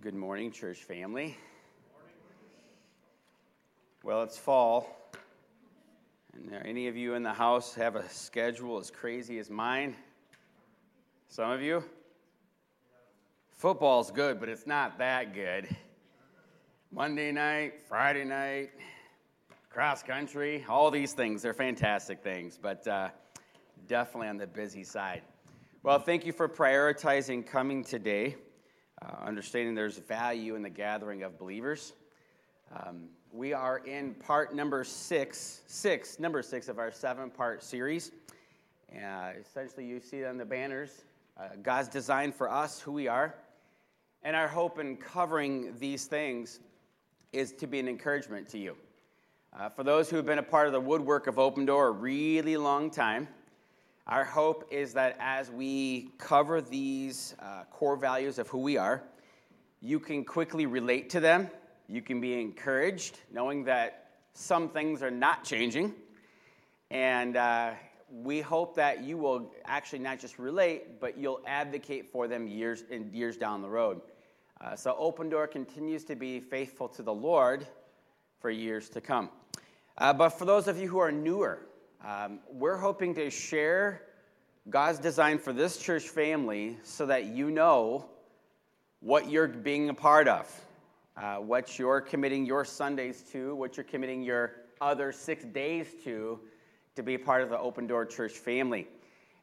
Good morning, church family. Well, it's fall. And any of you in the house have a schedule as crazy as mine? Some of you? Football's good, but it's not that good. Monday night, Friday night, cross country, all these things, they're fantastic things, but uh, definitely on the busy side. Well, thank you for prioritizing coming today, uh, understanding there's value in the gathering of believers. Um, we are in part number six, six, number six of our seven part series. Uh, essentially, you see on the banners uh, God's design for us, who we are. And our hope in covering these things is to be an encouragement to you. Uh, for those who have been a part of the woodwork of Open Door a really long time, our hope is that as we cover these uh, core values of who we are, you can quickly relate to them. You can be encouraged, knowing that some things are not changing. And uh, we hope that you will actually not just relate, but you'll advocate for them years and years down the road. Uh, so Open Door continues to be faithful to the Lord for years to come. Uh, but for those of you who are newer, um, we're hoping to share God's design for this church family so that you know what you're being a part of, uh, what you're committing your Sundays to, what you're committing your other six days to, to be part of the Open Door Church family.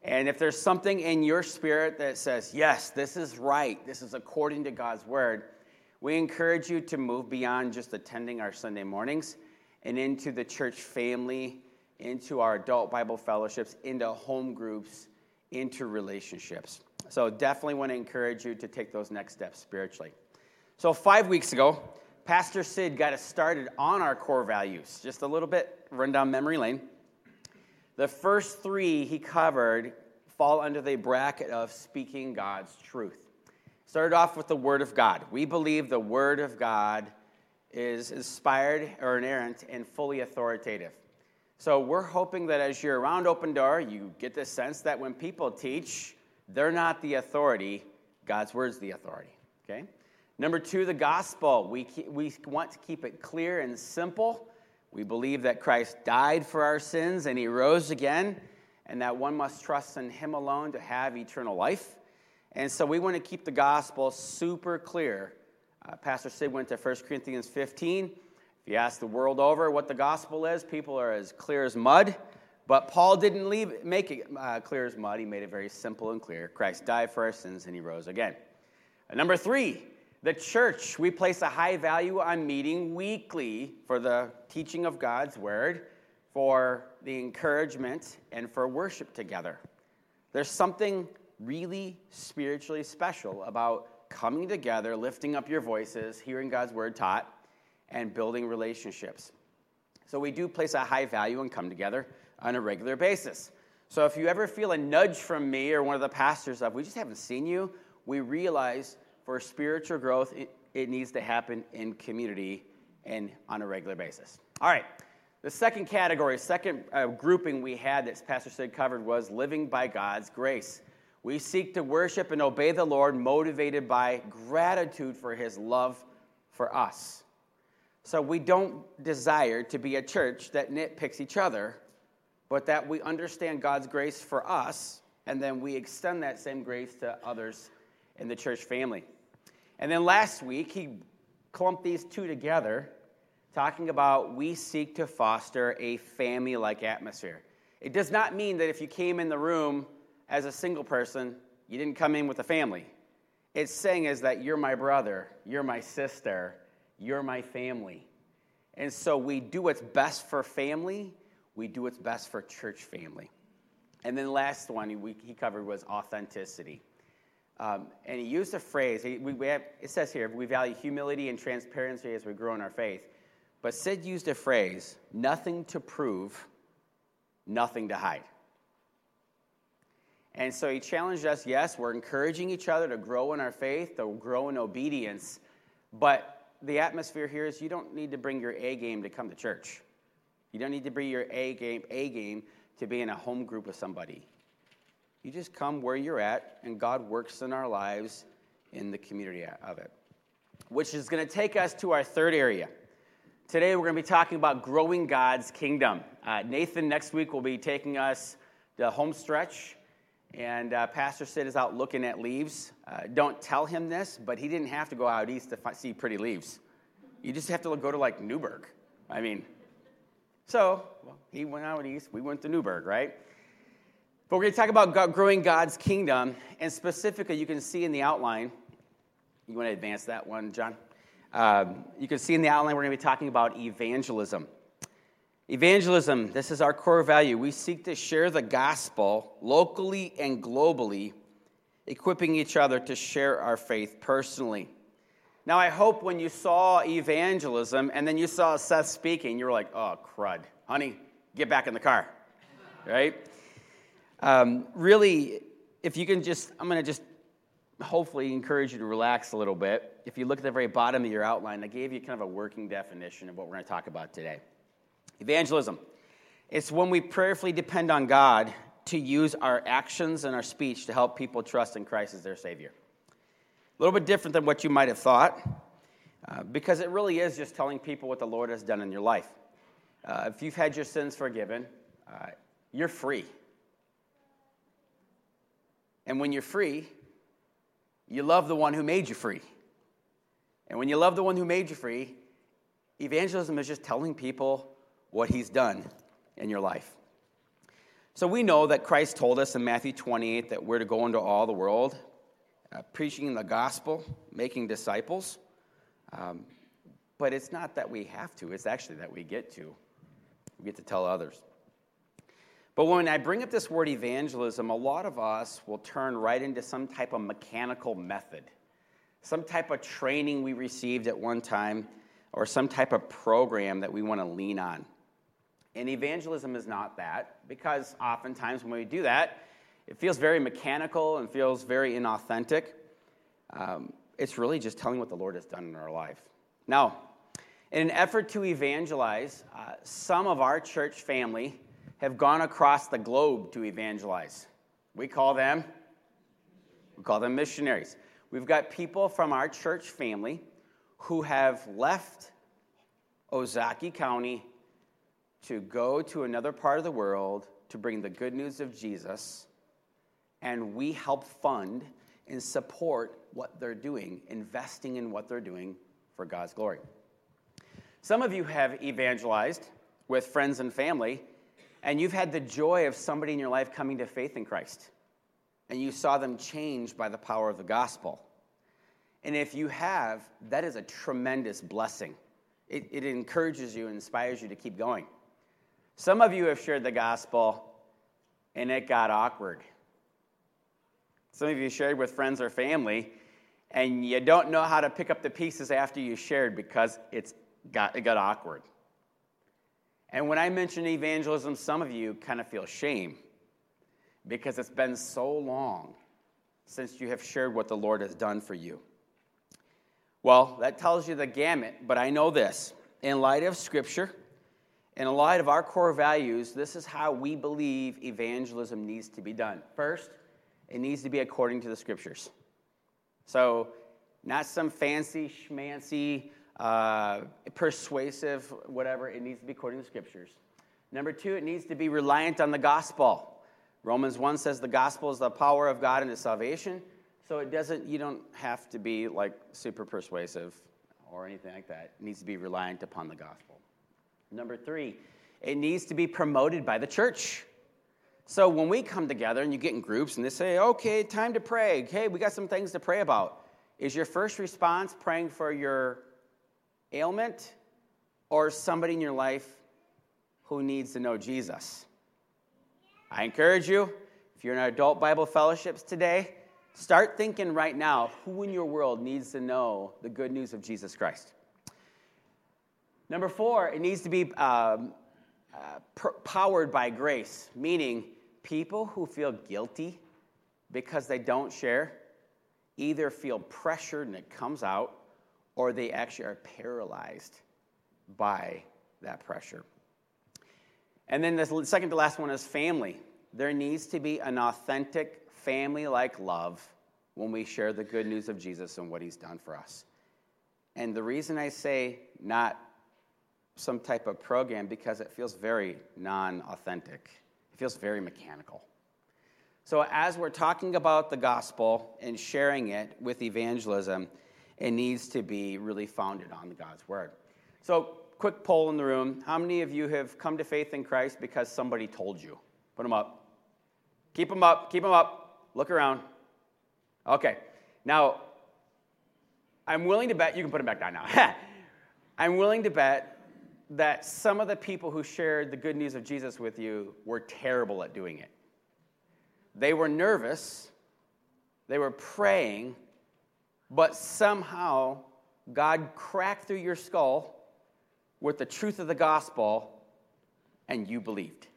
And if there's something in your spirit that says, yes, this is right, this is according to God's word, we encourage you to move beyond just attending our Sunday mornings and into the church family, into our adult Bible fellowships, into home groups, into relationships. So definitely want to encourage you to take those next steps spiritually. So, five weeks ago, Pastor Sid got us started on our core values. Just a little bit, run down memory lane. The first three he covered fall under the bracket of speaking God's truth. Started off with the Word of God. We believe the Word of God is inspired or inerrant and fully authoritative. So we're hoping that as you're around Open Door, you get the sense that when people teach, they're not the authority, God's Word's the authority. Okay? Number two, the gospel. We, we want to keep it clear and simple. We believe that Christ died for our sins and he rose again, and that one must trust in him alone to have eternal life. And so we want to keep the gospel super clear uh, Pastor Sid went to 1 Corinthians 15. If you ask the world over what the gospel is, people are as clear as mud. But Paul didn't leave, make it uh, clear as mud. He made it very simple and clear. Christ died for our sins and he rose again. Uh, number three, the church. We place a high value on meeting weekly for the teaching of God's word, for the encouragement, and for worship together. There's something really spiritually special about coming together, lifting up your voices, hearing God's word taught, and building relationships. So we do place a high value and come together on a regular basis. So if you ever feel a nudge from me or one of the pastors of, we just haven't seen you, we realize for spiritual growth, it, needs to happen in community and on a regular basis. All right. The second category, second uh, grouping we had that Pastor Sid covered was living by God's grace. We seek to worship and obey the Lord motivated by gratitude for his love for us. So we don't desire to be a church that nitpicks each other, but that we understand God's grace for us, and then we extend that same grace to others in the church family. And then last week, he clumped these two together, talking about we seek to foster a family like atmosphere. It does not mean that if you came in the room as a single person, you didn't come in with a family. It's saying is that you're my brother, you're my sister, you're my family. And so we do what's best for family, we do what's best for church family. And then the last one he, he covered was authenticity. Um, and he used a phrase, we, we have, it says here, we value humility and transparency as we grow in our faith. But Sid used a phrase, nothing to prove, nothing to hide. And so he challenged us yes, we're encouraging each other to grow in our faith, to grow in obedience. But the atmosphere here is you don't need to bring your A game to come to church. You don't need to bring your A game, A game to be in a home group with somebody. You just come where you're at, and God works in our lives in the community of it. which is going to take us to our third area. Today, we're going to be talking about growing God's kingdom. Uh, Nathan next week will be taking us the home stretch, and uh, Pastor Sid is out looking at leaves. Uh, don't tell him this, but he didn't have to go out east to fi- see pretty leaves. You just have to go to like Newburg. I mean, so well, he went out east, we went to Newburg, right? But we're going to talk about God, growing God's kingdom, and specifically, you can see in the outline. You want to advance that one, John? Um, you can see in the outline we're going to be talking about evangelism. Evangelism, this is our core value. We seek to share the gospel locally and globally, equipping each other to share our faith personally. Now, I hope when you saw evangelism and then you saw Seth speaking, you were like, oh, crud. Honey, get back in the car, right? Um, really, if you can just, I'm going to just hopefully encourage you to relax a little bit. If you look at the very bottom of your outline, I gave you kind of a working definition of what we're going to talk about today. Evangelism. It's when we prayerfully depend on God to use our actions and our speech to help people trust in Christ as their Savior. A little bit different than what you might have thought, uh, because it really is just telling people what the Lord has done in your life. Uh, if you've had your sins forgiven, uh, you're free. And when you're free, you love the one who made you free. And when you love the one who made you free, evangelism is just telling people what he's done in your life. So we know that Christ told us in Matthew 28 that we're to go into all the world, uh, preaching the gospel, making disciples. Um, but it's not that we have to, it's actually that we get to. We get to tell others. But when I bring up this word evangelism, a lot of us will turn right into some type of mechanical method, some type of training we received at one time, or some type of program that we want to lean on. And evangelism is not that, because oftentimes when we do that, it feels very mechanical and feels very inauthentic. Um, it's really just telling what the Lord has done in our life. Now, in an effort to evangelize, uh, some of our church family have gone across the globe to evangelize. We call them we call them missionaries. We've got people from our church family who have left Ozaukee County to go to another part of the world to bring the good news of Jesus, and we help fund and support what they're doing, investing in what they're doing for God's glory. Some of you have evangelized with friends and family and you've had the joy of somebody in your life coming to faith in Christ, and you saw them changed by the power of the gospel. And if you have, that is a tremendous blessing. It, it encourages you and inspires you to keep going. Some of you have shared the gospel and it got awkward. Some of you shared with friends or family and you don't know how to pick up the pieces after you shared because it's got, it got awkward. And when I mention evangelism, some of you kind of feel shame because it's been so long since you have shared what the Lord has done for you. Well, that tells you the gamut, but I know this. In light of Scripture, in light of our core values, this is how we believe evangelism needs to be done. First, it needs to be according to the Scriptures. So, not some fancy schmancy uh, persuasive, whatever. It needs to be according to the scriptures. Number two, it needs to be reliant on the gospel. Romans 1 says the gospel is the power of God into salvation. So it doesn't, you don't have to be like super persuasive or anything like that. It needs to be reliant upon the gospel. Number three, it needs to be promoted by the church. So when we come together and you get in groups and they say, okay, time to pray. Okay, we got some things to pray about. Is your first response praying for your ailment or somebody in your life who needs to know Jesus. I encourage you, if you're in our adult Bible fellowships today, start thinking right now who in your world needs to know the good news of Jesus Christ. Number four, it needs to be um, uh, powered by grace, meaning people who feel guilty because they don't share either feel pressured and it comes out or they actually are paralyzed by that pressure. And then the second to last one is family. There needs to be an authentic family like love when we share the good news of Jesus and what he's done for us. And the reason I say not some type of program because it feels very non authentic, it feels very mechanical. So, as we're talking about the gospel and sharing it with evangelism, it needs to be really founded on God's word. So, quick poll in the room how many of you have come to faith in Christ because somebody told you? Put them up. Keep them up. Keep them up. Look around. Okay. Now, I'm willing to bet, you can put them back down now. I'm willing to bet that some of the people who shared the good news of Jesus with you were terrible at doing it. They were nervous, they were praying, but somehow God cracked through your skull with the truth of the gospel and you believed.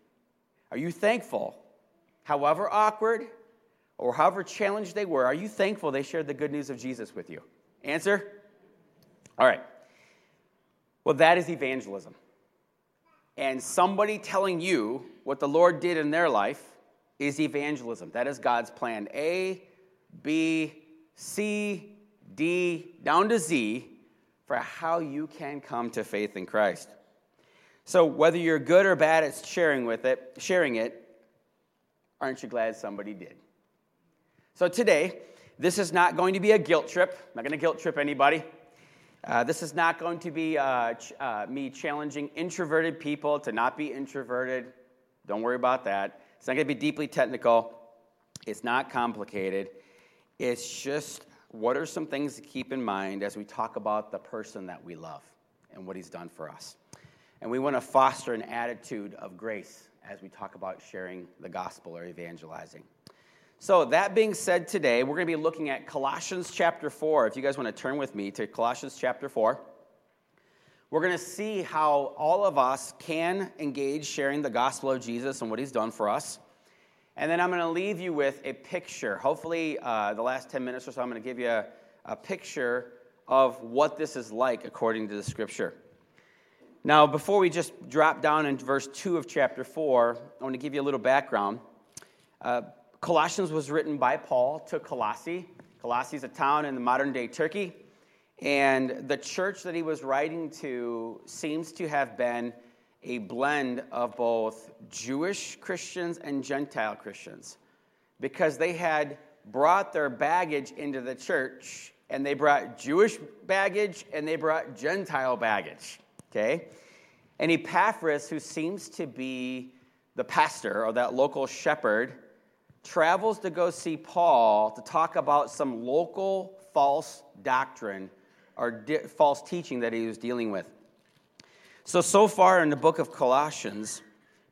Are you thankful? However awkward or however challenged they were, are you thankful they shared the good news of Jesus with you? Answer? All right. Well, that is evangelism. And somebody telling you what the Lord did in their life is evangelism. That is God's plan. A, B, C, D, down to Z for how you can come to faith in Christ. So whether you're good or bad at sharing with it, sharing it, aren't you glad somebody did? So today, this is not going to be a guilt trip. I'm not going to guilt trip anybody. Uh, this is not going to be uh, ch- uh, me challenging introverted people to not be introverted. Don't worry about that. It's not going to be deeply technical. It's not complicated. It's just what are some things to keep in mind as we talk about the person that we love and what he's done for us. And we want to foster an attitude of grace as we talk about sharing the gospel or evangelizing. So, that being said, today we're going to be looking at Colossians chapter 4. If you guys want to turn with me to Colossians chapter 4, we're going to see how all of us can engage sharing the gospel of Jesus and what he's done for us. And then I'm going to leave you with a picture. Hopefully, uh, the last 10 minutes or so, I'm going to give you a, a picture of what this is like according to the scripture. Now, before we just drop down into verse 2 of chapter 4, I want to give you a little background. Uh, Colossians was written by Paul to Colossae. Colossae is a town in the modern day Turkey. And the church that he was writing to seems to have been a blend of both Jewish Christians and Gentile Christians because they had brought their baggage into the church and they brought Jewish baggage and they brought Gentile baggage. Okay? And Epaphras, who seems to be the pastor or that local shepherd, travels to go see Paul to talk about some local false doctrine or di- false teaching that he was dealing with. So, so far in the book of Colossians,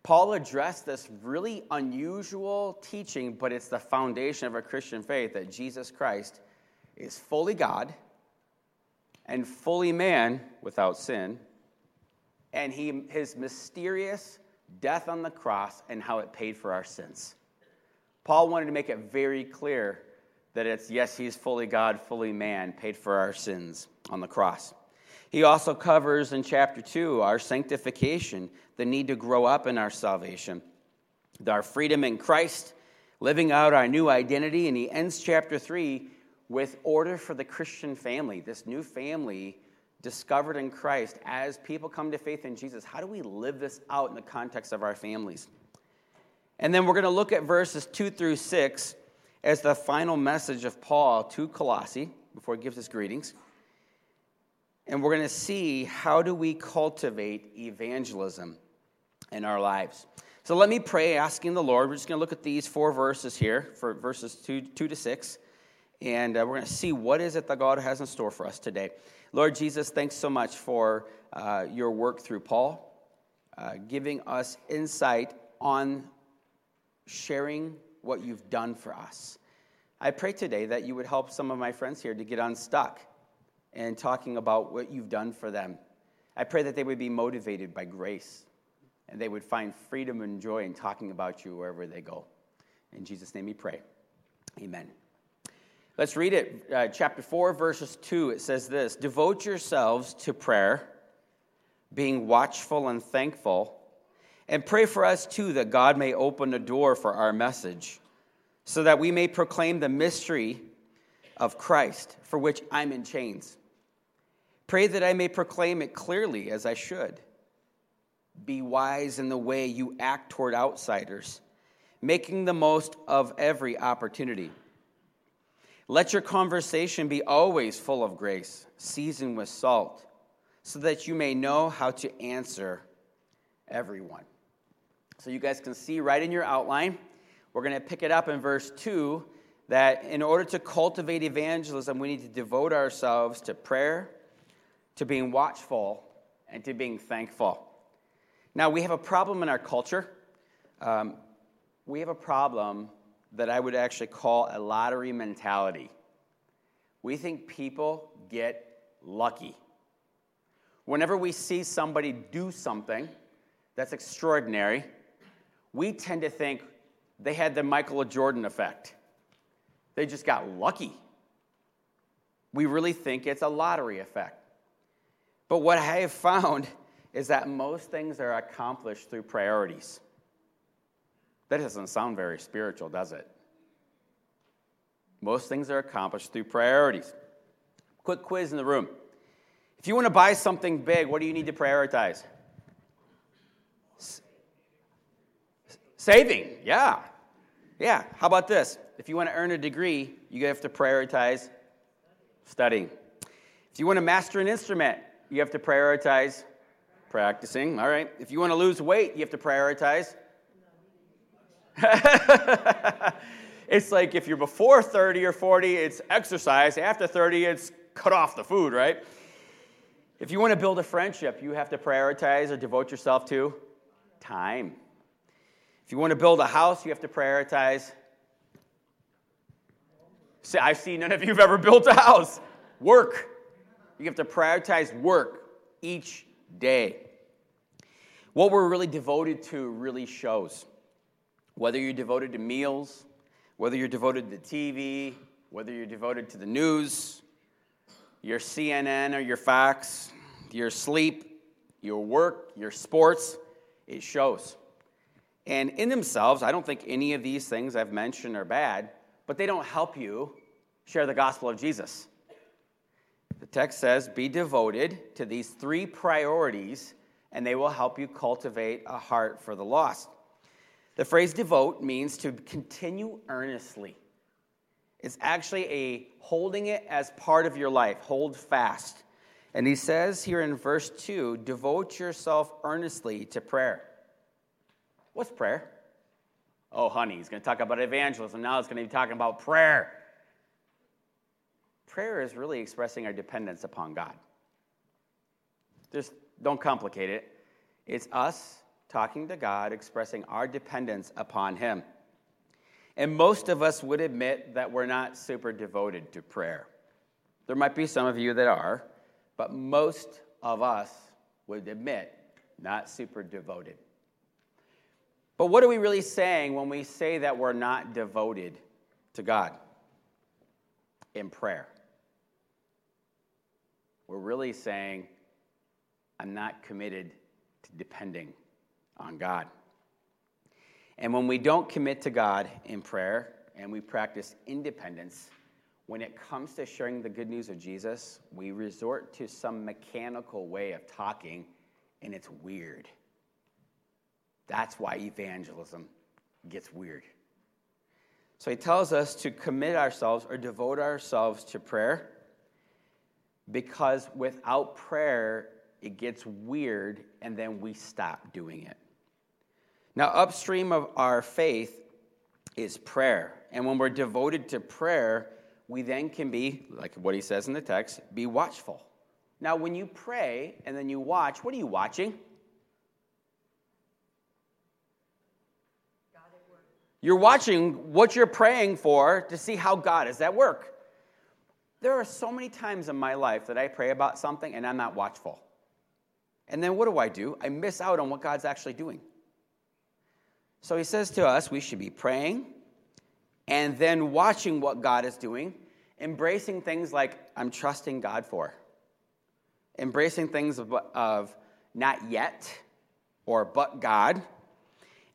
Paul addressed this really unusual teaching, but it's the foundation of our Christian faith that Jesus Christ is fully God and fully man without sin, and he, his mysterious death on the cross and how it paid for our sins. Paul wanted to make it very clear that it's yes, he's fully God, fully man, paid for our sins on the cross. He also covers in chapter 2 our sanctification, the need to grow up in our salvation, our freedom in Christ, living out our new identity. And he ends chapter 3 with order for the Christian family, this new family discovered in Christ as people come to faith in Jesus. How do we live this out in the context of our families? And then we're going to look at verses 2 through 6 as the final message of Paul to Colossae before he gives his greetings. And we're going to see how do we cultivate evangelism in our lives. So let me pray asking the Lord. We're just going to look at these four verses here for verses 2, two to 6. And uh, we're going to see what is it that God has in store for us today. Lord Jesus, thanks so much for uh, your work through Paul, uh, giving us insight on sharing what you've done for us. I pray today that you would help some of my friends here to get unstuck and talking about what you've done for them. I pray that they would be motivated by grace and they would find freedom and joy in talking about you wherever they go. In Jesus' name we pray. Amen. Let's read it. Uh, chapter 4, verses 2. It says this Devote yourselves to prayer, being watchful and thankful and pray for us too that God may open a door for our message, so that we may proclaim the mystery of Christ, for which I'm in chains. Pray that I may proclaim it clearly as I should. Be wise in the way you act toward outsiders, making the most of every opportunity. Let your conversation be always full of grace, seasoned with salt, so that you may know how to answer everyone. So you guys can see right in your outline, we're going to pick it up in verse 2 that in order to cultivate evangelism, we need to devote ourselves to prayer, to being watchful, and to being thankful. Now, we have a problem in our culture. Um, we have a problem that I would actually call a lottery mentality. We think people get lucky. Whenever we see somebody do something that's extraordinary, we tend to think they had the Michael Jordan effect. They just got lucky. We really think it's a lottery effect. But what I have found is that most things are accomplished through priorities. That doesn't sound very spiritual, does it? Most things are accomplished through priorities. Quick quiz in the room. If you want to buy something big, what do you need to prioritize? Saving, yeah. Yeah. How about this? If you want to earn a degree, you have to prioritize studying. If you want to master an instrument, you have to prioritize practicing. All right. If you want to lose weight, you have to prioritize. it's like if you're before 30 or 40, it's exercise. After 30, it's cut off the food, right? If you want to build a friendship, you have to prioritize or devote yourself to time. If you want to build a house, you have to prioritize. See, I see none of you have ever built a house. Work. You have to prioritize work each day. What we're really devoted to really shows. Whether you're devoted to meals, whether you're devoted to TV, whether you're devoted to the news, your CNN or your Fox, your sleep, your work, your sports, it shows. And in themselves, I don't think any of these things I've mentioned are bad, but they don't help you share the gospel of Jesus. The text says, Be devoted to these three priorities, and they will help you cultivate a heart for the lost. The phrase devote means to continue earnestly. It's actually a holding it as part of your life, hold fast. And he says here in verse 2 devote yourself earnestly to prayer. What's prayer? Oh, honey, he's going to talk about evangelism. Now he's going to be talking about prayer. Prayer is really expressing our dependence upon God. Just don't complicate it. It's us talking to God, expressing our dependence upon Him. And most of us would admit that we're not super devoted to prayer. There might be some of you that are, but most of us would admit not super devoted. But what are we really saying when we say that we're not devoted to God in prayer? We're really saying, I'm not committed to depending on God. And when we don't commit to God in prayer and we practice independence, when it comes to sharing the good news of Jesus, we resort to some mechanical way of talking, and it's weird. That's why evangelism gets weird. So he tells us to commit ourselves or devote ourselves to prayer because without prayer, it gets weird and then we stop doing it. Now, upstream of our faith is prayer. And when we're devoted to prayer, we then can be, like what he says in the text, be watchful. Now, when you pray and then you watch, what are you watching? You're watching what you're praying for to see how God is at work. There are so many times in my life that I pray about something and I'm not watchful. And then what do I do? I miss out on what God's actually doing. So he says to us, we should be praying and then watching what God is doing, embracing things like I'm trusting God for, embracing things of, of not yet or but God.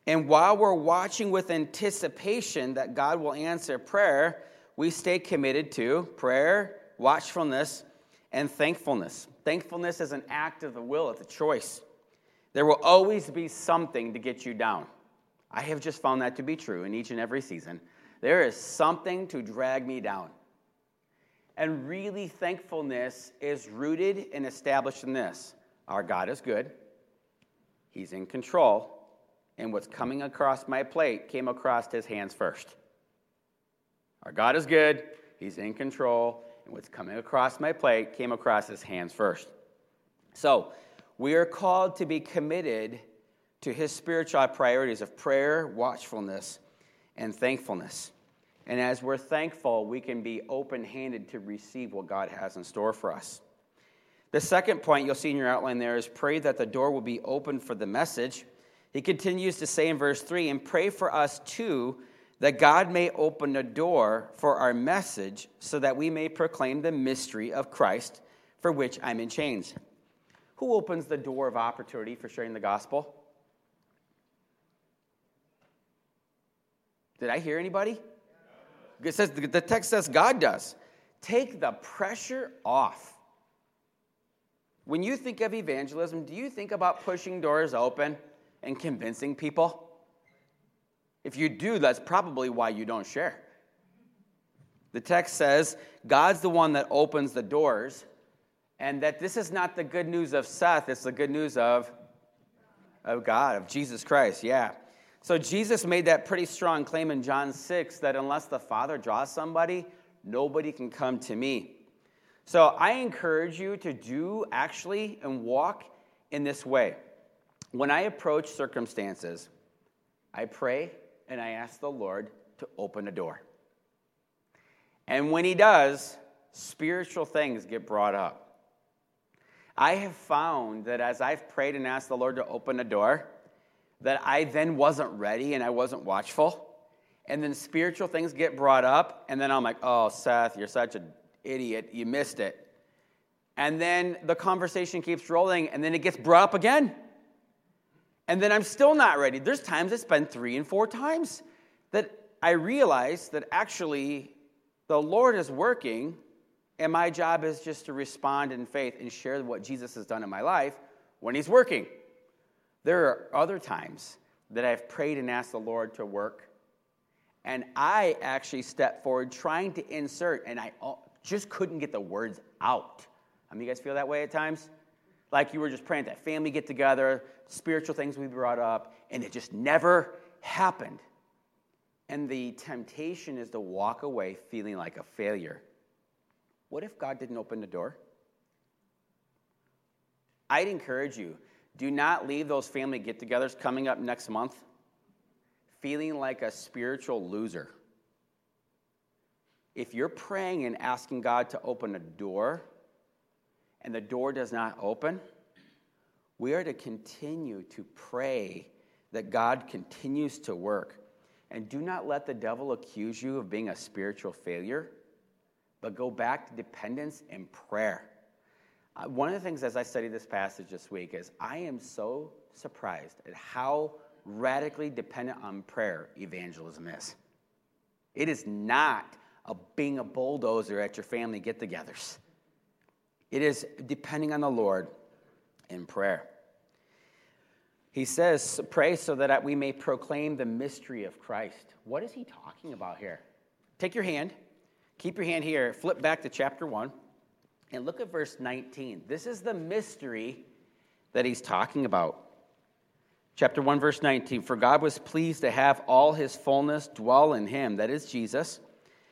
And while we're watching with anticipation that God will answer prayer, we stay committed to prayer, watchfulness, and thankfulness. Thankfulness is an act of the will, it's a choice. There will always be something to get you down. I have just found that to be true in each and every season. There is something to drag me down. And really, thankfulness is rooted and established in this our God is good, He's in control, and what's coming across my plate came across His hands first. Our God is good, He's in control, and what's coming across my plate came across His hands first. So, we are called to be committed to His spiritual priorities of prayer, watchfulness, and thankfulness. And as we're thankful, we can be open handed to receive what God has in store for us. The second point you'll see in your outline there is pray that the door will be open for the message. He continues to say in verse 3 and pray for us too that God may open a door for our message so that we may proclaim the mystery of Christ for which I'm in chains. Who opens the door of opportunity for sharing the gospel? Did I hear anybody? It says the text says God does. Take the pressure off. When you think of evangelism, do you think about pushing doors open and convincing people? If you do, that's probably why you don't share. The text says God's the one that opens the doors, and that this is not the good news of Seth, it's the good news of, of God, of Jesus Christ. Yeah. So Jesus made that pretty strong claim in John 6 that unless the Father draws somebody, nobody can come to me. So I encourage you to do actually and walk in this way. When I approach circumstances, I pray and I ask the Lord to open a door. And when He does, spiritual things get brought up. I have found that as I've prayed and asked the Lord to open a door, that I then wasn't ready and I wasn't watchful. And then spiritual things get brought up, and then I'm like, oh, Seth, you're such an idiot. You missed it. And then the conversation keeps rolling, and then it gets brought up again. And then I'm still not ready. There's times I spend three and four times that I realize that actually the Lord is working, and my job is just to respond in faith and share what Jesus has done in my life when He's working. There are other times that I've prayed and asked the Lord to work, and I actually stepped forward trying to insert, and I just couldn't get the words out. I mean, you guys feel that way at times? Like you were just praying that family get together, spiritual things we brought up, and it just never happened. And the temptation is to walk away feeling like a failure. What if God didn't open the door? I'd encourage you do not leave those family get togethers coming up next month feeling like a spiritual loser. If you're praying and asking God to open a door and the door does not open, we are to continue to pray that God continues to work. And do not let the devil accuse you of being a spiritual failure, but go back to dependence and prayer. Uh, one of the things as I study this passage this week is I am so surprised at how radically dependent on prayer evangelism is. It is not a, being a bulldozer at your family get togethers, it is depending on the Lord in prayer. He says, Pray so that we may proclaim the mystery of Christ. What is he talking about here? Take your hand, keep your hand here, flip back to chapter 1. And look at verse 19. This is the mystery that he's talking about. Chapter 1, verse 19 For God was pleased to have all his fullness dwell in him, that is Jesus,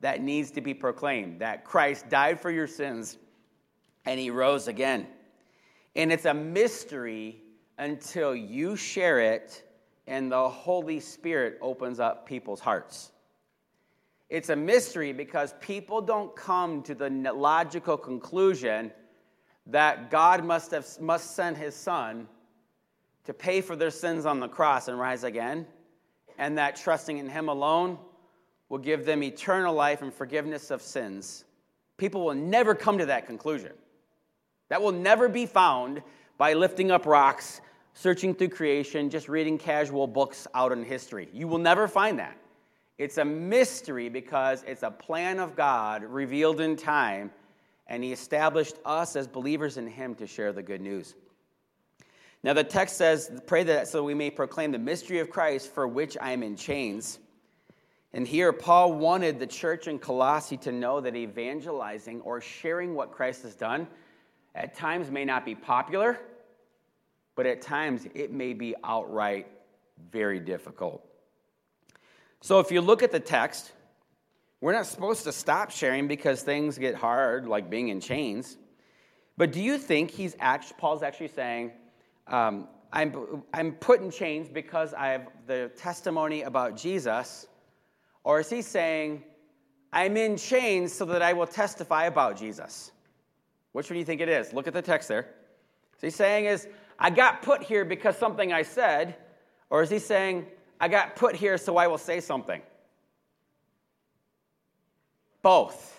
that needs to be proclaimed that Christ died for your sins and he rose again. And it's a mystery until you share it and the Holy Spirit opens up people's hearts. It's a mystery because people don't come to the logical conclusion that God must, have, must send his son to pay for their sins on the cross and rise again, and that trusting in him alone will give them eternal life and forgiveness of sins. People will never come to that conclusion. That will never be found by lifting up rocks, searching through creation, just reading casual books out in history. You will never find that. It's a mystery because it's a plan of God revealed in time, and He established us as believers in Him to share the good news. Now, the text says, Pray that so we may proclaim the mystery of Christ for which I am in chains. And here, Paul wanted the church in Colossae to know that evangelizing or sharing what Christ has done at times may not be popular, but at times it may be outright very difficult. So if you look at the text, we're not supposed to stop sharing because things get hard, like being in chains. But do you think he's actually, Paul's actually saying, um, I'm, I'm put in chains because I have the testimony about Jesus? Or is he saying, I'm in chains so that I will testify about Jesus? Which one do you think it is? Look at the text there. Is he saying is, I got put here because something I said? Or is he saying, I got put here so I will say something? Both.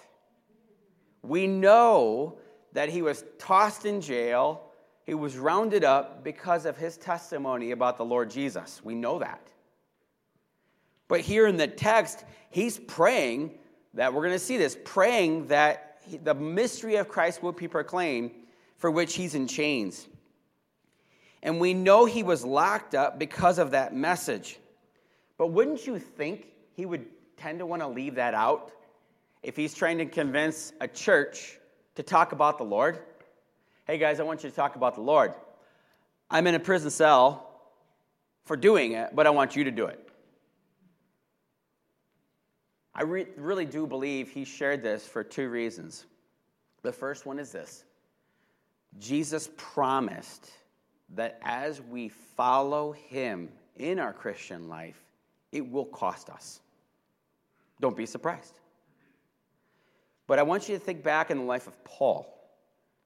We know that he was tossed in jail, he was rounded up because of his testimony about the Lord Jesus. We know that. But here in the text, he's praying that we're going to see this, praying that the mystery of Christ will be proclaimed, for which he's in chains. And we know he was locked up because of that message. But wouldn't you think he would tend to want to leave that out if he's trying to convince a church to talk about the Lord? Hey guys, I want you to talk about the Lord. I'm in a prison cell for doing it, but I want you to do it. I re- really do believe he shared this for two reasons. The first one is this Jesus promised that as we follow him in our Christian life, it will cost us. Don't be surprised. But I want you to think back in the life of Paul.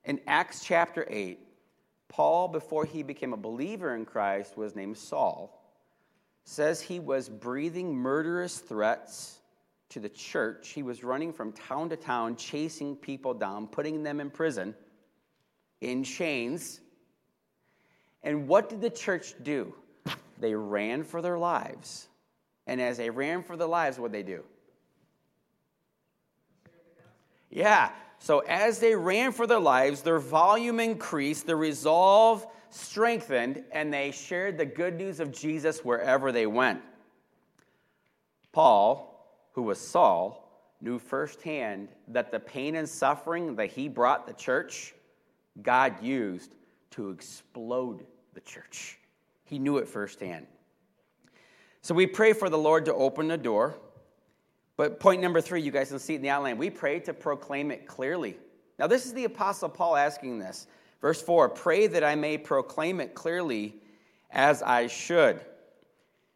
In Acts chapter 8, Paul, before he became a believer in Christ, was named Saul, says he was breathing murderous threats to the church. He was running from town to town, chasing people down, putting them in prison, in chains. And what did the church do? They ran for their lives. And as they ran for their lives, what did they do? Yeah. So as they ran for their lives, their volume increased, their resolve strengthened, and they shared the good news of Jesus wherever they went. Paul, who was Saul, knew firsthand that the pain and suffering that he brought the church, God used to explode the church. He knew it firsthand. So we pray for the Lord to open the door. But point number three, you guys can see it in the outline. We pray to proclaim it clearly. Now, this is the Apostle Paul asking this. Verse 4 Pray that I may proclaim it clearly as I should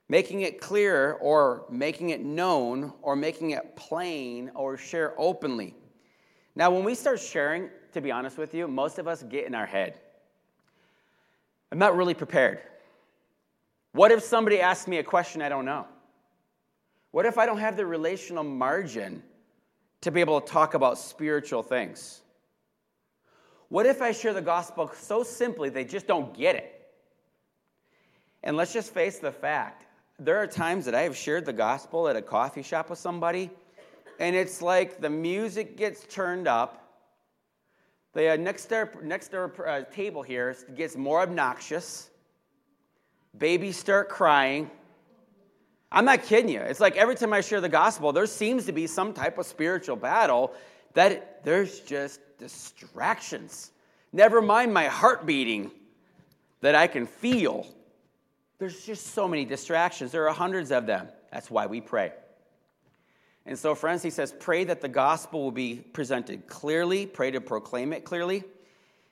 making it clear or making it known or making it plain or share openly. Now, when we start sharing, to be honest with you, most of us get in our head. I'm not really prepared. What if somebody asks me a question I don't know? What if I don't have the relational margin to be able to talk about spiritual things? What if I share the gospel so simply they just don't get it? And let's just face the fact there are times that I have shared the gospel at a coffee shop with somebody, and it's like the music gets turned up. The uh, next door, next door uh, table here gets more obnoxious. Babies start crying. I'm not kidding you. It's like every time I share the gospel, there seems to be some type of spiritual battle that there's just distractions. Never mind my heart beating that I can feel. There's just so many distractions. There are hundreds of them. That's why we pray. And so, friends, he says, pray that the gospel will be presented clearly, pray to proclaim it clearly.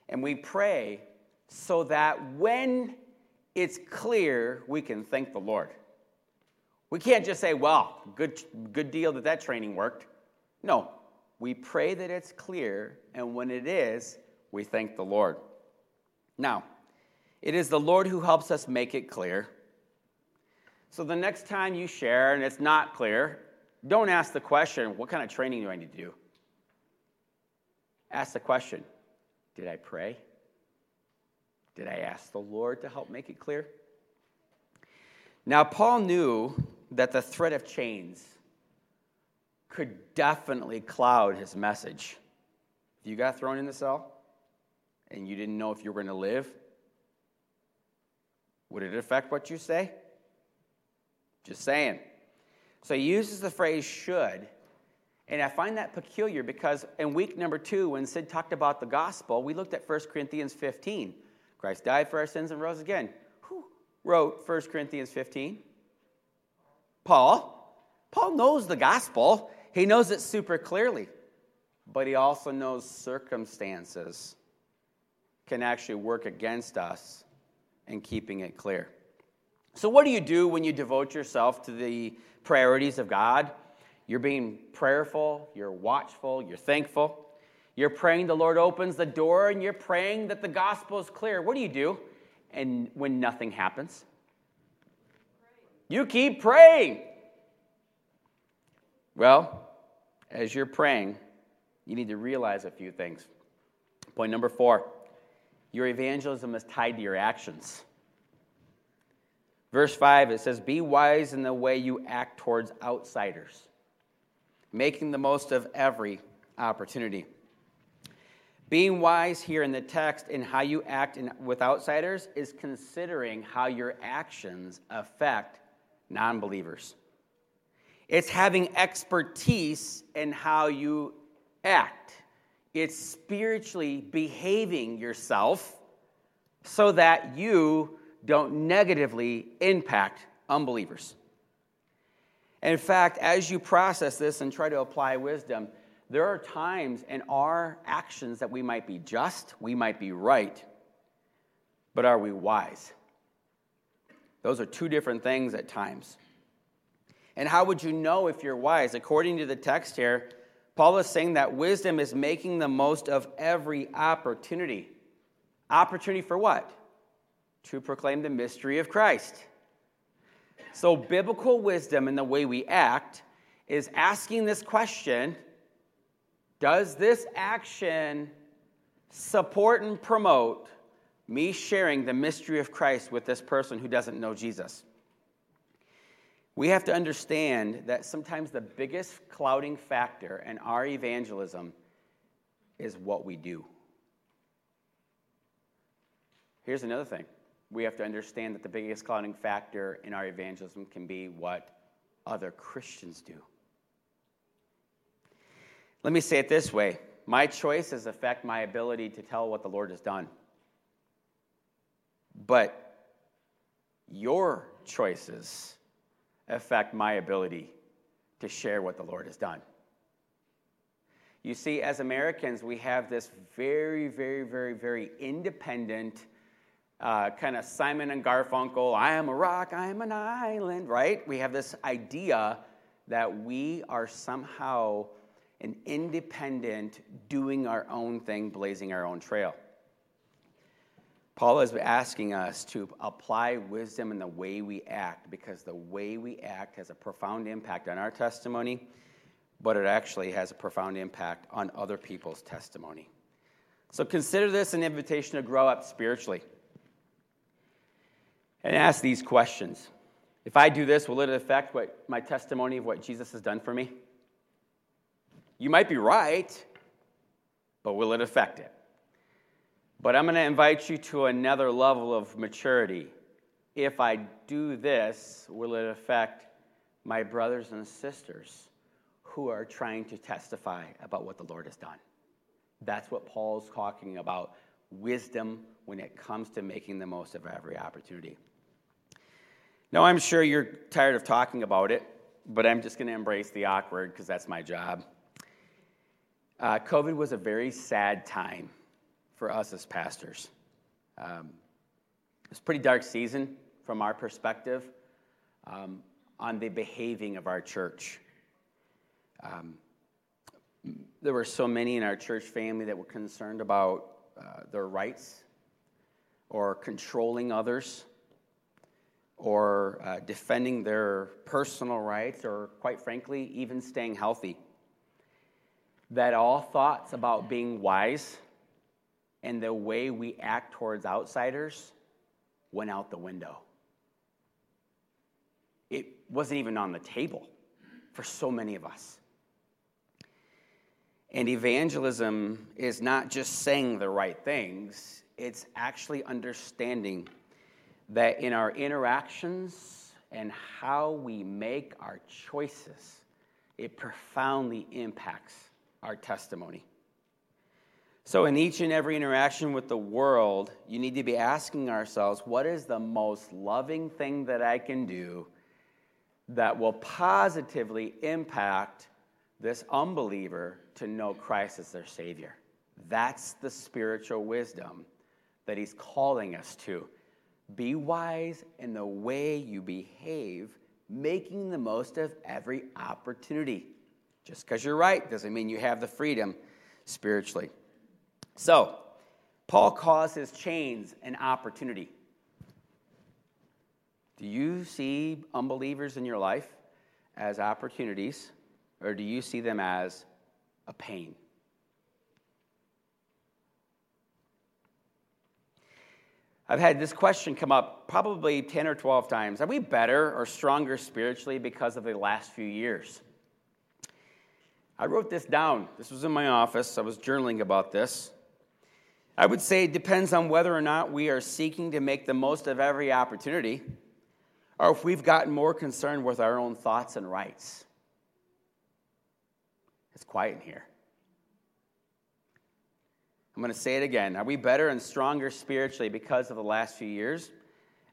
And we pray so that when it's clear, we can thank the Lord. We can't just say, well, good, good deal that that training worked. No, we pray that it's clear, and when it is, we thank the Lord. Now, it is the Lord who helps us make it clear. So the next time you share and it's not clear, don't ask the question, What kind of training do I need to do? Ask the question, Did I pray? Did I ask the Lord to help make it clear? Now, Paul knew that the threat of chains could definitely cloud his message. If you got thrown in the cell and you didn't know if you were going to live, would it affect what you say? Just saying. So he uses the phrase should. And I find that peculiar because in week number two, when Sid talked about the gospel, we looked at 1 Corinthians 15. Christ died for our sins and rose again. Who wrote 1 Corinthians 15? Paul. Paul knows the gospel, he knows it super clearly, but he also knows circumstances can actually work against us in keeping it clear. So, what do you do when you devote yourself to the priorities of God? You're being prayerful, you're watchful, you're thankful. You're praying the Lord opens the door, and you're praying that the gospel is clear. What do you do? And when nothing happens, you keep praying. Well, as you're praying, you need to realize a few things. Point number four your evangelism is tied to your actions. Verse 5, it says, Be wise in the way you act towards outsiders, making the most of every opportunity. Being wise here in the text in how you act in, with outsiders is considering how your actions affect non believers. It's having expertise in how you act. It's spiritually behaving yourself so that you don't negatively impact unbelievers. In fact, as you process this and try to apply wisdom, there are times in our actions that we might be just, we might be right, but are we wise? Those are two different things at times. And how would you know if you're wise? According to the text here, Paul is saying that wisdom is making the most of every opportunity. Opportunity for what? To proclaim the mystery of Christ. So, biblical wisdom in the way we act is asking this question Does this action support and promote me sharing the mystery of Christ with this person who doesn't know Jesus? We have to understand that sometimes the biggest clouding factor in our evangelism is what we do. Here's another thing we have to understand that the biggest clouding factor in our evangelism can be what other Christians do. Let me say it this way my choices affect my ability to tell what the Lord has done. But your choices affect my ability to share what the Lord has done. You see, as Americans, we have this very, very, very, very independent uh, kind of Simon and Garfunkel, I am a rock, I am an island, right? We have this idea that we are somehow an independent, doing our own thing, blazing our own trail. Paul is asking us to apply wisdom in the way we act because the way we act has a profound impact on our testimony, but it actually has a profound impact on other people's testimony. So consider this an invitation to grow up spiritually and ask these questions. If I do this, will it affect what my testimony of what Jesus has done for me? You might be right, but will it affect it? But I'm going to invite you to another level of maturity. If I do this, will it affect my brothers and sisters who are trying to testify about what the Lord has done? That's what Paul's talking about wisdom when it comes to making the most of every opportunity. Now, I'm sure you're tired of talking about it, but I'm just going to embrace the awkward because that's my job. Uh, COVID was a very sad time for us as pastors. Um, it's a pretty dark season from our perspective um, on the behaving of our church. Um, there were so many in our church family that were concerned about uh, their rights or controlling others or uh, defending their personal rights or, quite frankly, even staying healthy. That all thoughts about being wise and the way we act towards outsiders went out the window. It wasn't even on the table for so many of us. And evangelism is not just saying the right things, it's actually understanding that in our interactions and how we make our choices, it profoundly impacts our testimony. So, in each and every interaction with the world, you need to be asking ourselves what is the most loving thing that I can do that will positively impact this unbeliever to know Christ as their Savior? That's the spiritual wisdom that He's calling us to. Be wise in the way you behave, making the most of every opportunity. Just because you're right doesn't mean you have the freedom spiritually. So, Paul calls his chains an opportunity. Do you see unbelievers in your life as opportunities, or do you see them as a pain? I've had this question come up probably 10 or 12 times. Are we better or stronger spiritually because of the last few years? I wrote this down. This was in my office. I was journaling about this. I would say it depends on whether or not we are seeking to make the most of every opportunity or if we've gotten more concerned with our own thoughts and rights. It's quiet in here. I'm going to say it again. Are we better and stronger spiritually because of the last few years?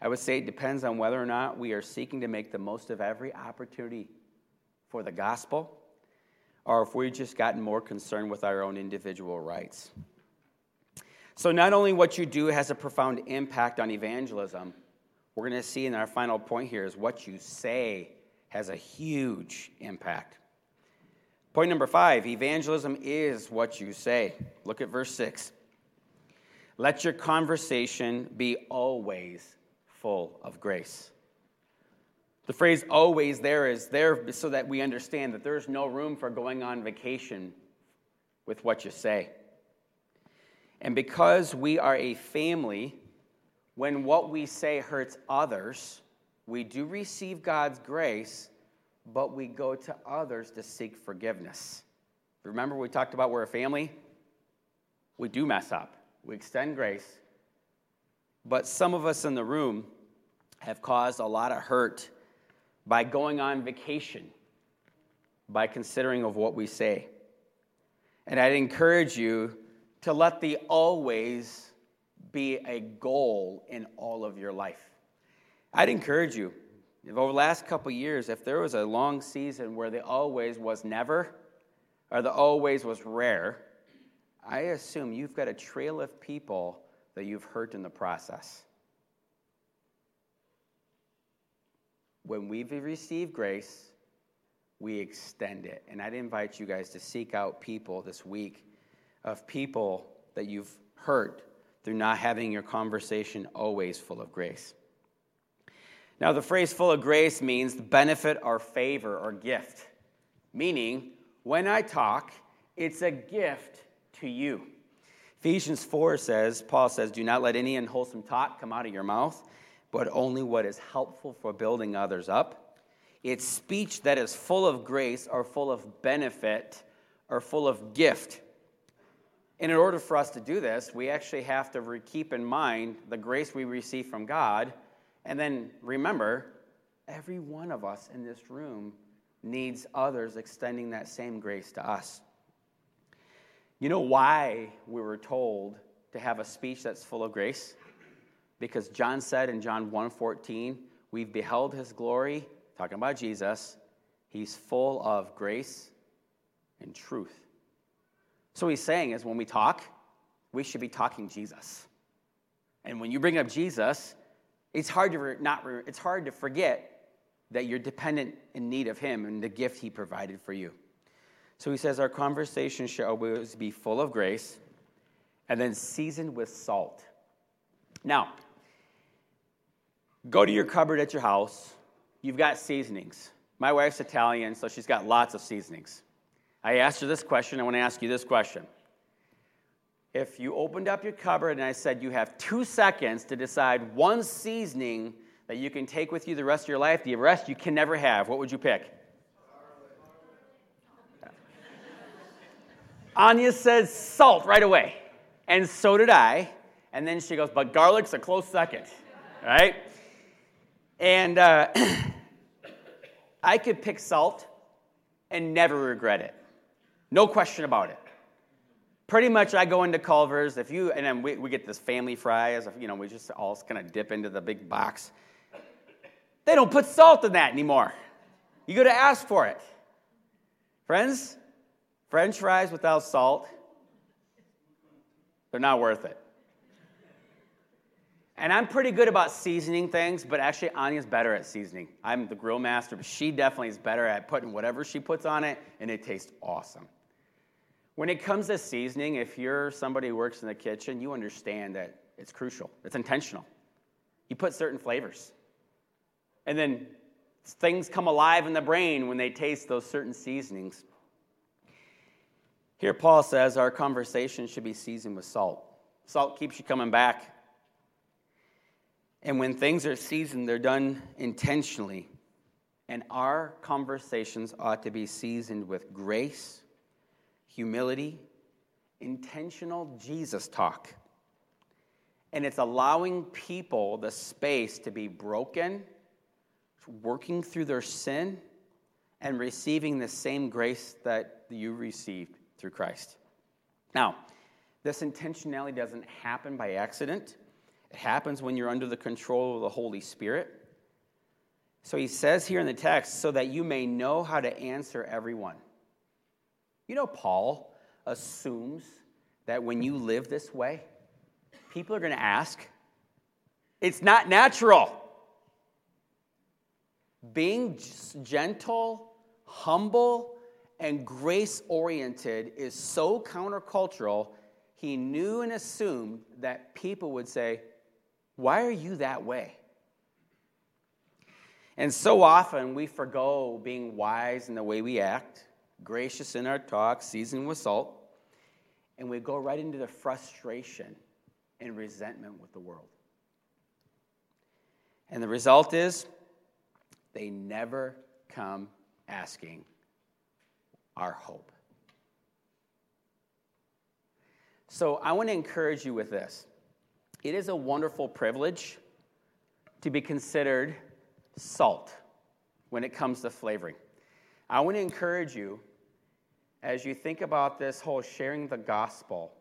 I would say it depends on whether or not we are seeking to make the most of every opportunity for the gospel or if we've just gotten more concerned with our own individual rights. So, not only what you do has a profound impact on evangelism, we're going to see in our final point here is what you say has a huge impact. Point number five evangelism is what you say. Look at verse six. Let your conversation be always full of grace. The phrase always there is there so that we understand that there's no room for going on vacation with what you say. And because we are a family, when what we say hurts others, we do receive God's grace but we go to others to seek forgiveness. Remember, we talked about we're a family? We do mess up, we extend grace, but some of us in the room have caused a lot of hurt by going on vacation, by considering of what we say. And I'd encourage you to let the always be a goal in all of your life. I'd encourage you if over the last couple years, if there was a long season where the always was never, or the always was rare, I assume you've got a trail of people that you've hurt in the process. When we've received grace, we extend it. And I'd invite you guys to seek out people this week of people that you've hurt through not having your conversation always full of grace. Now, the phrase full of grace means benefit or favor or gift, meaning when I talk, it's a gift to you. Ephesians 4 says, Paul says, Do not let any unwholesome talk come out of your mouth, but only what is helpful for building others up. It's speech that is full of grace or full of benefit or full of gift. And in order for us to do this, we actually have to keep in mind the grace we receive from God and then remember, every one of us in this room needs others extending that same grace to us. You know why we were told to have a speech that's full of grace? Because John said in John 1:14, we've beheld his glory, talking about Jesus. He's full of grace and truth. So he's saying is when we talk, we should be talking Jesus. And when you bring up Jesus, it's hard to not it's hard to forget that you're dependent in need of him and the gift he provided for you. So he says our conversation should always be full of grace. and then seasoned with salt. Now, go to your cupboard at your house. You've got seasonings. My wife's Italian, so she's got lots of seasonings. I asked her this question. I want to ask you this question. If you opened up your cupboard and I said you have two seconds to decide one seasoning that you can take with you the rest of your life, the rest you can never have, what would you pick? Anya said salt right away. And so did I. And then she goes, but garlic's a close second, right? And uh, I could pick salt and never regret it. No question about it. Pretty much, I go into Culver's. If you and then we, we get this family fries. you know, we just all kind of dip into the big box. They don't put salt in that anymore. You got to ask for it, friends. French fries without salt, they're not worth it. And I'm pretty good about seasoning things, but actually, Anya's better at seasoning. I'm the grill master, but she definitely is better at putting whatever she puts on it, and it tastes awesome. When it comes to seasoning, if you're somebody who works in the kitchen, you understand that it's crucial, it's intentional. You put certain flavors. And then things come alive in the brain when they taste those certain seasonings. Here, Paul says our conversation should be seasoned with salt. Salt keeps you coming back. And when things are seasoned, they're done intentionally. And our conversations ought to be seasoned with grace, humility, intentional Jesus talk. And it's allowing people the space to be broken, working through their sin, and receiving the same grace that you received through Christ. Now, this intentionality doesn't happen by accident. It happens when you're under the control of the Holy Spirit. So he says here in the text, so that you may know how to answer everyone. You know, Paul assumes that when you live this way, people are going to ask. It's not natural. Being gentle, humble, and grace oriented is so countercultural, he knew and assumed that people would say, Why are you that way? And so often we forego being wise in the way we act, gracious in our talk, seasoned with salt, and we go right into the frustration and resentment with the world. And the result is they never come asking our hope. So I want to encourage you with this. It is a wonderful privilege to be considered salt when it comes to flavoring. I want to encourage you as you think about this whole sharing the gospel.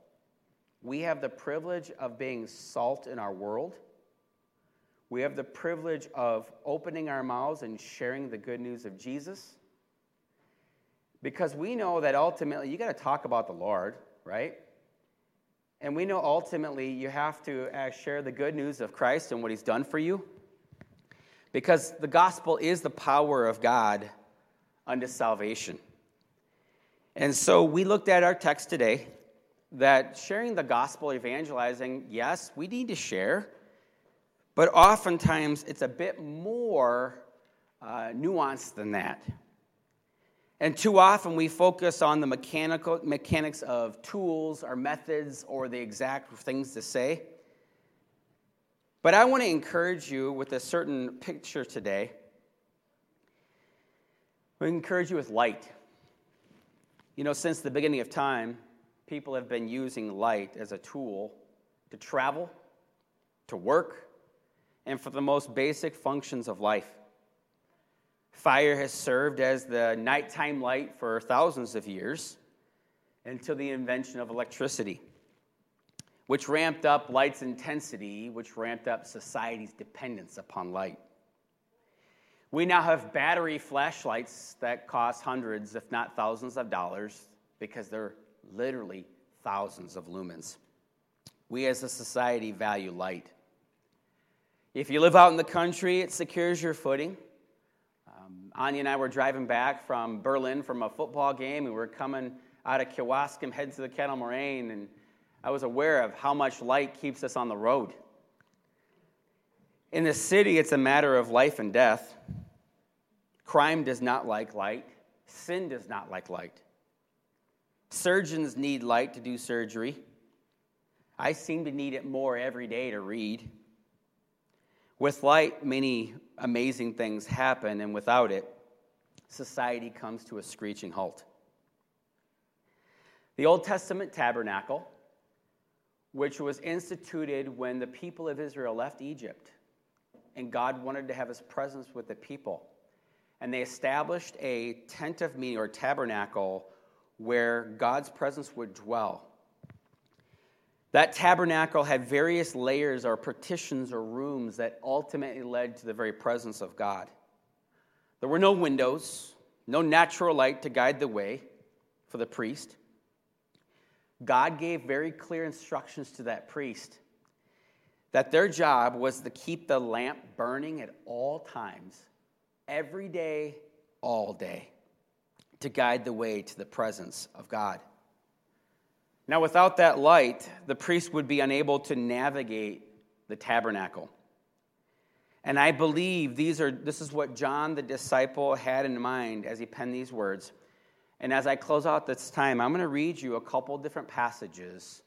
We have the privilege of being salt in our world. We have the privilege of opening our mouths and sharing the good news of Jesus. Because we know that ultimately you got to talk about the Lord, right? And we know ultimately you have to uh, share the good news of Christ and what he's done for you. Because the gospel is the power of God unto salvation. And so we looked at our text today that sharing the gospel, evangelizing, yes, we need to share, but oftentimes it's a bit more uh, nuanced than that. And too often we focus on the mechanical mechanics of tools or methods or the exact things to say. But I want to encourage you with a certain picture today. We encourage you with light. You know, since the beginning of time, people have been using light as a tool to travel, to work, and for the most basic functions of life. Fire has served as the nighttime light for thousands of years until the invention of electricity, which ramped up light's intensity, which ramped up society's dependence upon light. We now have battery flashlights that cost hundreds, if not thousands of dollars, because they're literally thousands of lumens. We as a society value light. If you live out in the country, it secures your footing. Um, Anya and I were driving back from Berlin from a football game, and we were coming out of Kewaskum, heading to the Kettle Moraine, and I was aware of how much light keeps us on the road. In the city, it's a matter of life and death. Crime does not like light, sin does not like light. Surgeons need light to do surgery. I seem to need it more every day to read. With light, many amazing things happen, and without it, society comes to a screeching halt. The Old Testament tabernacle, which was instituted when the people of Israel left Egypt, and God wanted to have his presence with the people. And they established a tent of meeting or tabernacle where God's presence would dwell. That tabernacle had various layers or partitions or rooms that ultimately led to the very presence of God. There were no windows, no natural light to guide the way for the priest. God gave very clear instructions to that priest that their job was to keep the lamp burning at all times, every day, all day, to guide the way to the presence of God. Now, without that light, the priest would be unable to navigate the tabernacle. And I believe these are, this is what John the disciple had in mind as he penned these words. And as I close out this time, I'm going to read you a couple different passages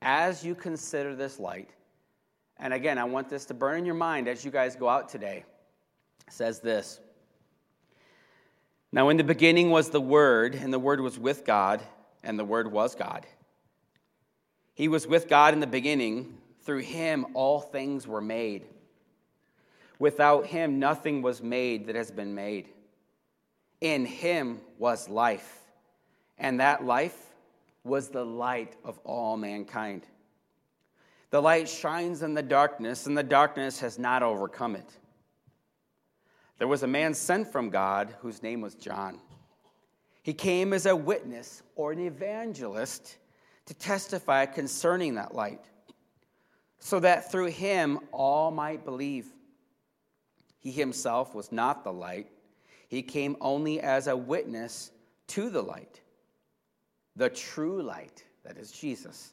as you consider this light. And again, I want this to burn in your mind as you guys go out today. It says this Now, in the beginning was the Word, and the Word was with God, and the Word was God. He was with God in the beginning. Through him, all things were made. Without him, nothing was made that has been made. In him was life, and that life was the light of all mankind. The light shines in the darkness, and the darkness has not overcome it. There was a man sent from God whose name was John. He came as a witness or an evangelist to testify concerning that light, so that through him all might believe. He himself was not the light, he came only as a witness to the light. The true light, that is Jesus,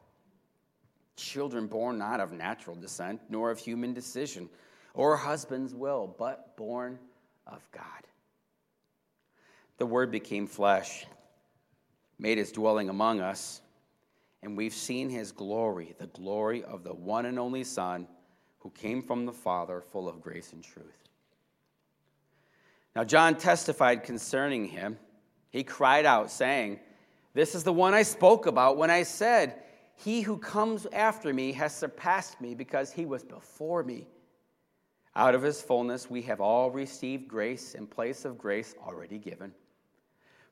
Children born not of natural descent, nor of human decision or husband's will, but born of God. The Word became flesh, made his dwelling among us and we've seen his glory, the glory of the one and only Son who came from the Father, full of grace and truth. Now, John testified concerning him. He cried out, saying, This is the one I spoke about when I said, He who comes after me has surpassed me because he was before me. Out of his fullness, we have all received grace in place of grace already given.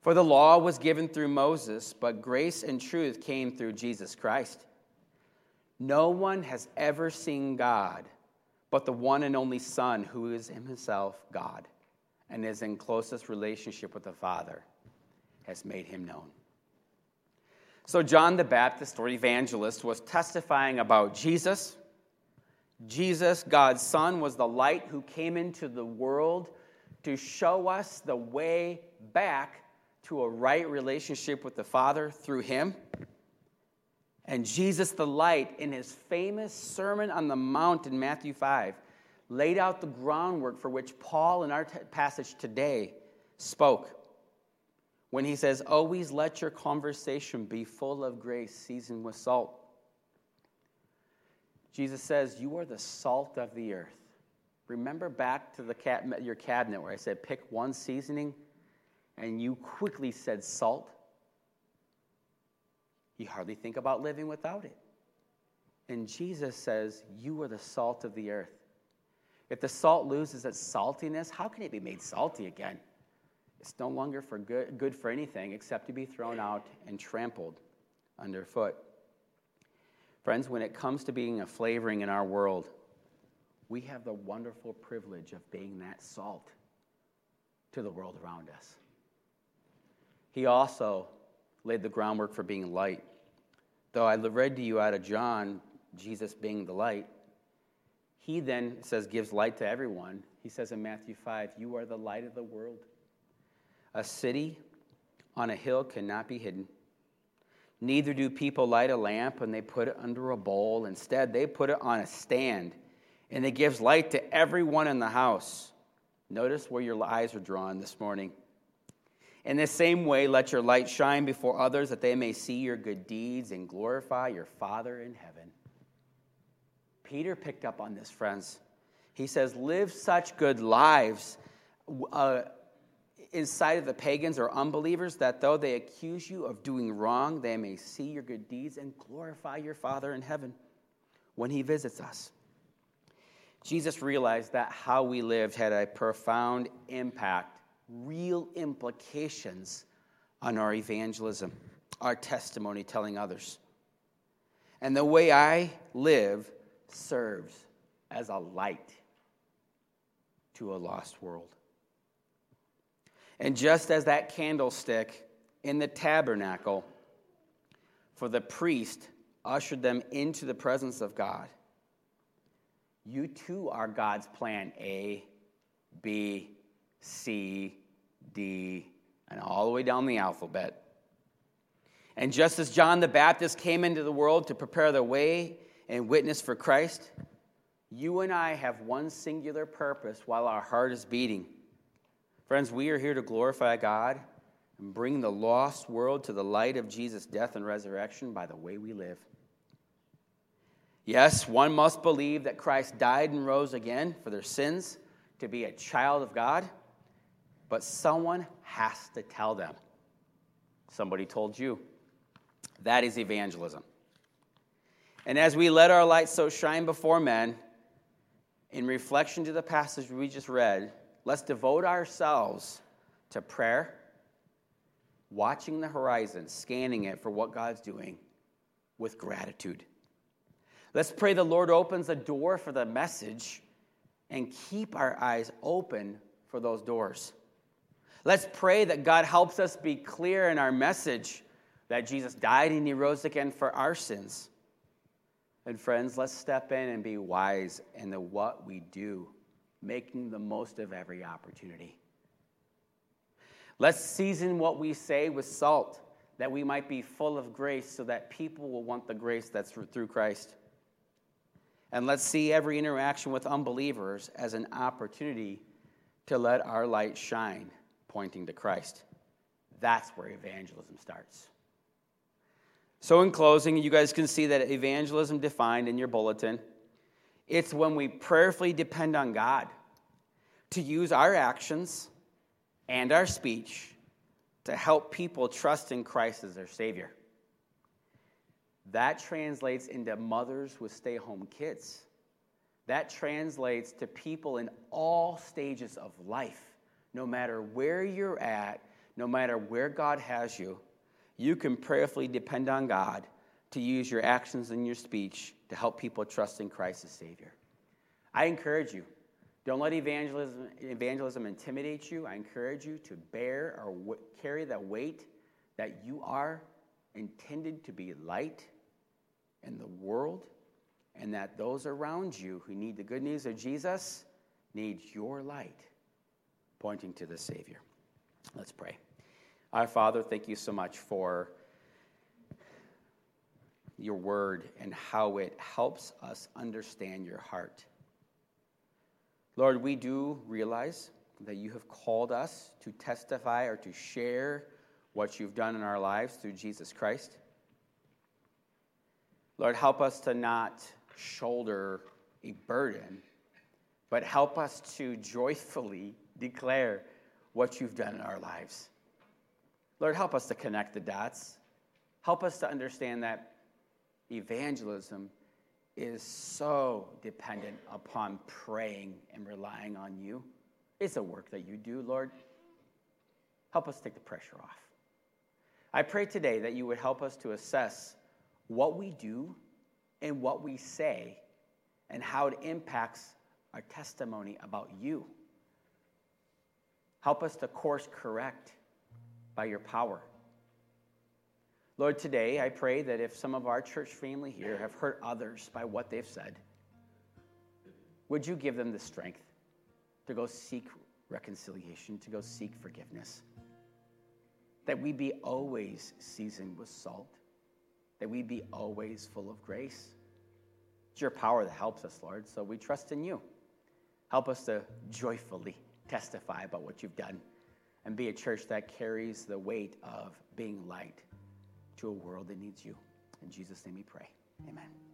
For the law was given through Moses, but grace and truth came through Jesus Christ. No one has ever seen God but the one and only Son, who is himself God and is in closest relationship with the Father, has made him known. So, John the Baptist or evangelist was testifying about Jesus. Jesus, God's Son, was the light who came into the world to show us the way back to a right relationship with the Father through Him. And Jesus the light, in his famous Sermon on the Mount in Matthew 5, laid out the groundwork for which Paul, in our t- passage today, spoke. When he says, Always let your conversation be full of grace, seasoned with salt. Jesus says, You are the salt of the earth. Remember back to the cat, your cabinet where I said, Pick one seasoning and you quickly said salt, you hardly think about living without it. And Jesus says, You are the salt of the earth. If the salt loses its saltiness, how can it be made salty again? It's no longer for good, good for anything except to be thrown out and trampled underfoot. Friends, when it comes to being a flavoring in our world, we have the wonderful privilege of being that salt to the world around us. He also laid the groundwork for being light. Though I read to you out of John, Jesus being the light, he then says, gives light to everyone. He says in Matthew 5, You are the light of the world. A city on a hill cannot be hidden. Neither do people light a lamp and they put it under a bowl. Instead, they put it on a stand, and it gives light to everyone in the house. Notice where your eyes are drawn this morning. In the same way, let your light shine before others that they may see your good deeds and glorify your Father in heaven. Peter picked up on this, friends. He says, Live such good lives uh, inside of the pagans or unbelievers that though they accuse you of doing wrong, they may see your good deeds and glorify your Father in heaven when he visits us. Jesus realized that how we lived had a profound impact real implications on our evangelism, our testimony telling others. And the way I live serves as a light to a lost world. And just as that candlestick in the tabernacle for the priest ushered them into the presence of God, you too are God's plan A, B, C, D, and all the way down the alphabet. And just as John the Baptist came into the world to prepare the way and witness for Christ, you and I have one singular purpose while our heart is beating. Friends, we are here to glorify God and bring the lost world to the light of Jesus' death and resurrection by the way we live. Yes, one must believe that Christ died and rose again for their sins to be a child of God but someone has to tell them. Somebody told you. That is evangelism. And as we let our light so shine before men, in reflection to the passage we just read, let's devote ourselves to prayer, watching the horizon, scanning it for what God's doing with gratitude. Let's pray the Lord opens a door for the message and keep our eyes open for those doors. Let's pray that God helps us be clear in our message that Jesus died and he rose again for our sins. And friends, let's step in and be wise in the what we do, making the most of every opportunity. Let's season what we say with salt, that we might be full of grace, so that people will want the grace that's through Christ. And let's see every interaction with unbelievers as an opportunity to let our light shine pointing to Christ. That's where evangelism starts. So, in closing, you guys can see that evangelism defined in your bulletin. It's when we prayerfully depend on God to use our actions and our speech to help people trust in Christ as their Savior. That translates into mothers with stay home kids. That translates to people in all stages of life no matter where you're at, no matter where God has you, you can prayerfully depend on God to use your actions and your speech to help people trust in Christ as Savior. I encourage you, don't let evangelism, evangelism intimidate you. I encourage you to bear or w- carry that weight that you are intended to be light in the world and that those around you who need the good news of Jesus need your light pointing to the Savior. Let's pray. Our Father, thank you so much for your word and how it helps us understand your heart. Lord, we do realize that you have called us to testify or to share what you've done in our lives through Jesus Christ. Lord, help us to not shoulder a burden, but help us to joyfully declare what you've done in our lives. Lord, help us to connect the dots. Help us to understand that evangelism is so dependent upon praying and relying on you. It's a work that you do, Lord. Help us take the pressure off. I pray today that you would help us to assess what we do and what we say and how it impacts our testimony about you. Help us to course correct by your power. Lord, today I pray that if some of our church family here have hurt others by what they've said, would you give them the strength to go seek reconciliation, to go seek forgiveness? That we be always seasoned with salt, that we be always full of grace. It's your power that helps us, Lord, so we trust in you. Help us to joyfully testify about what you've done and be a church that carries the weight of being light to a world that needs you. In Jesus' name we pray. Amen.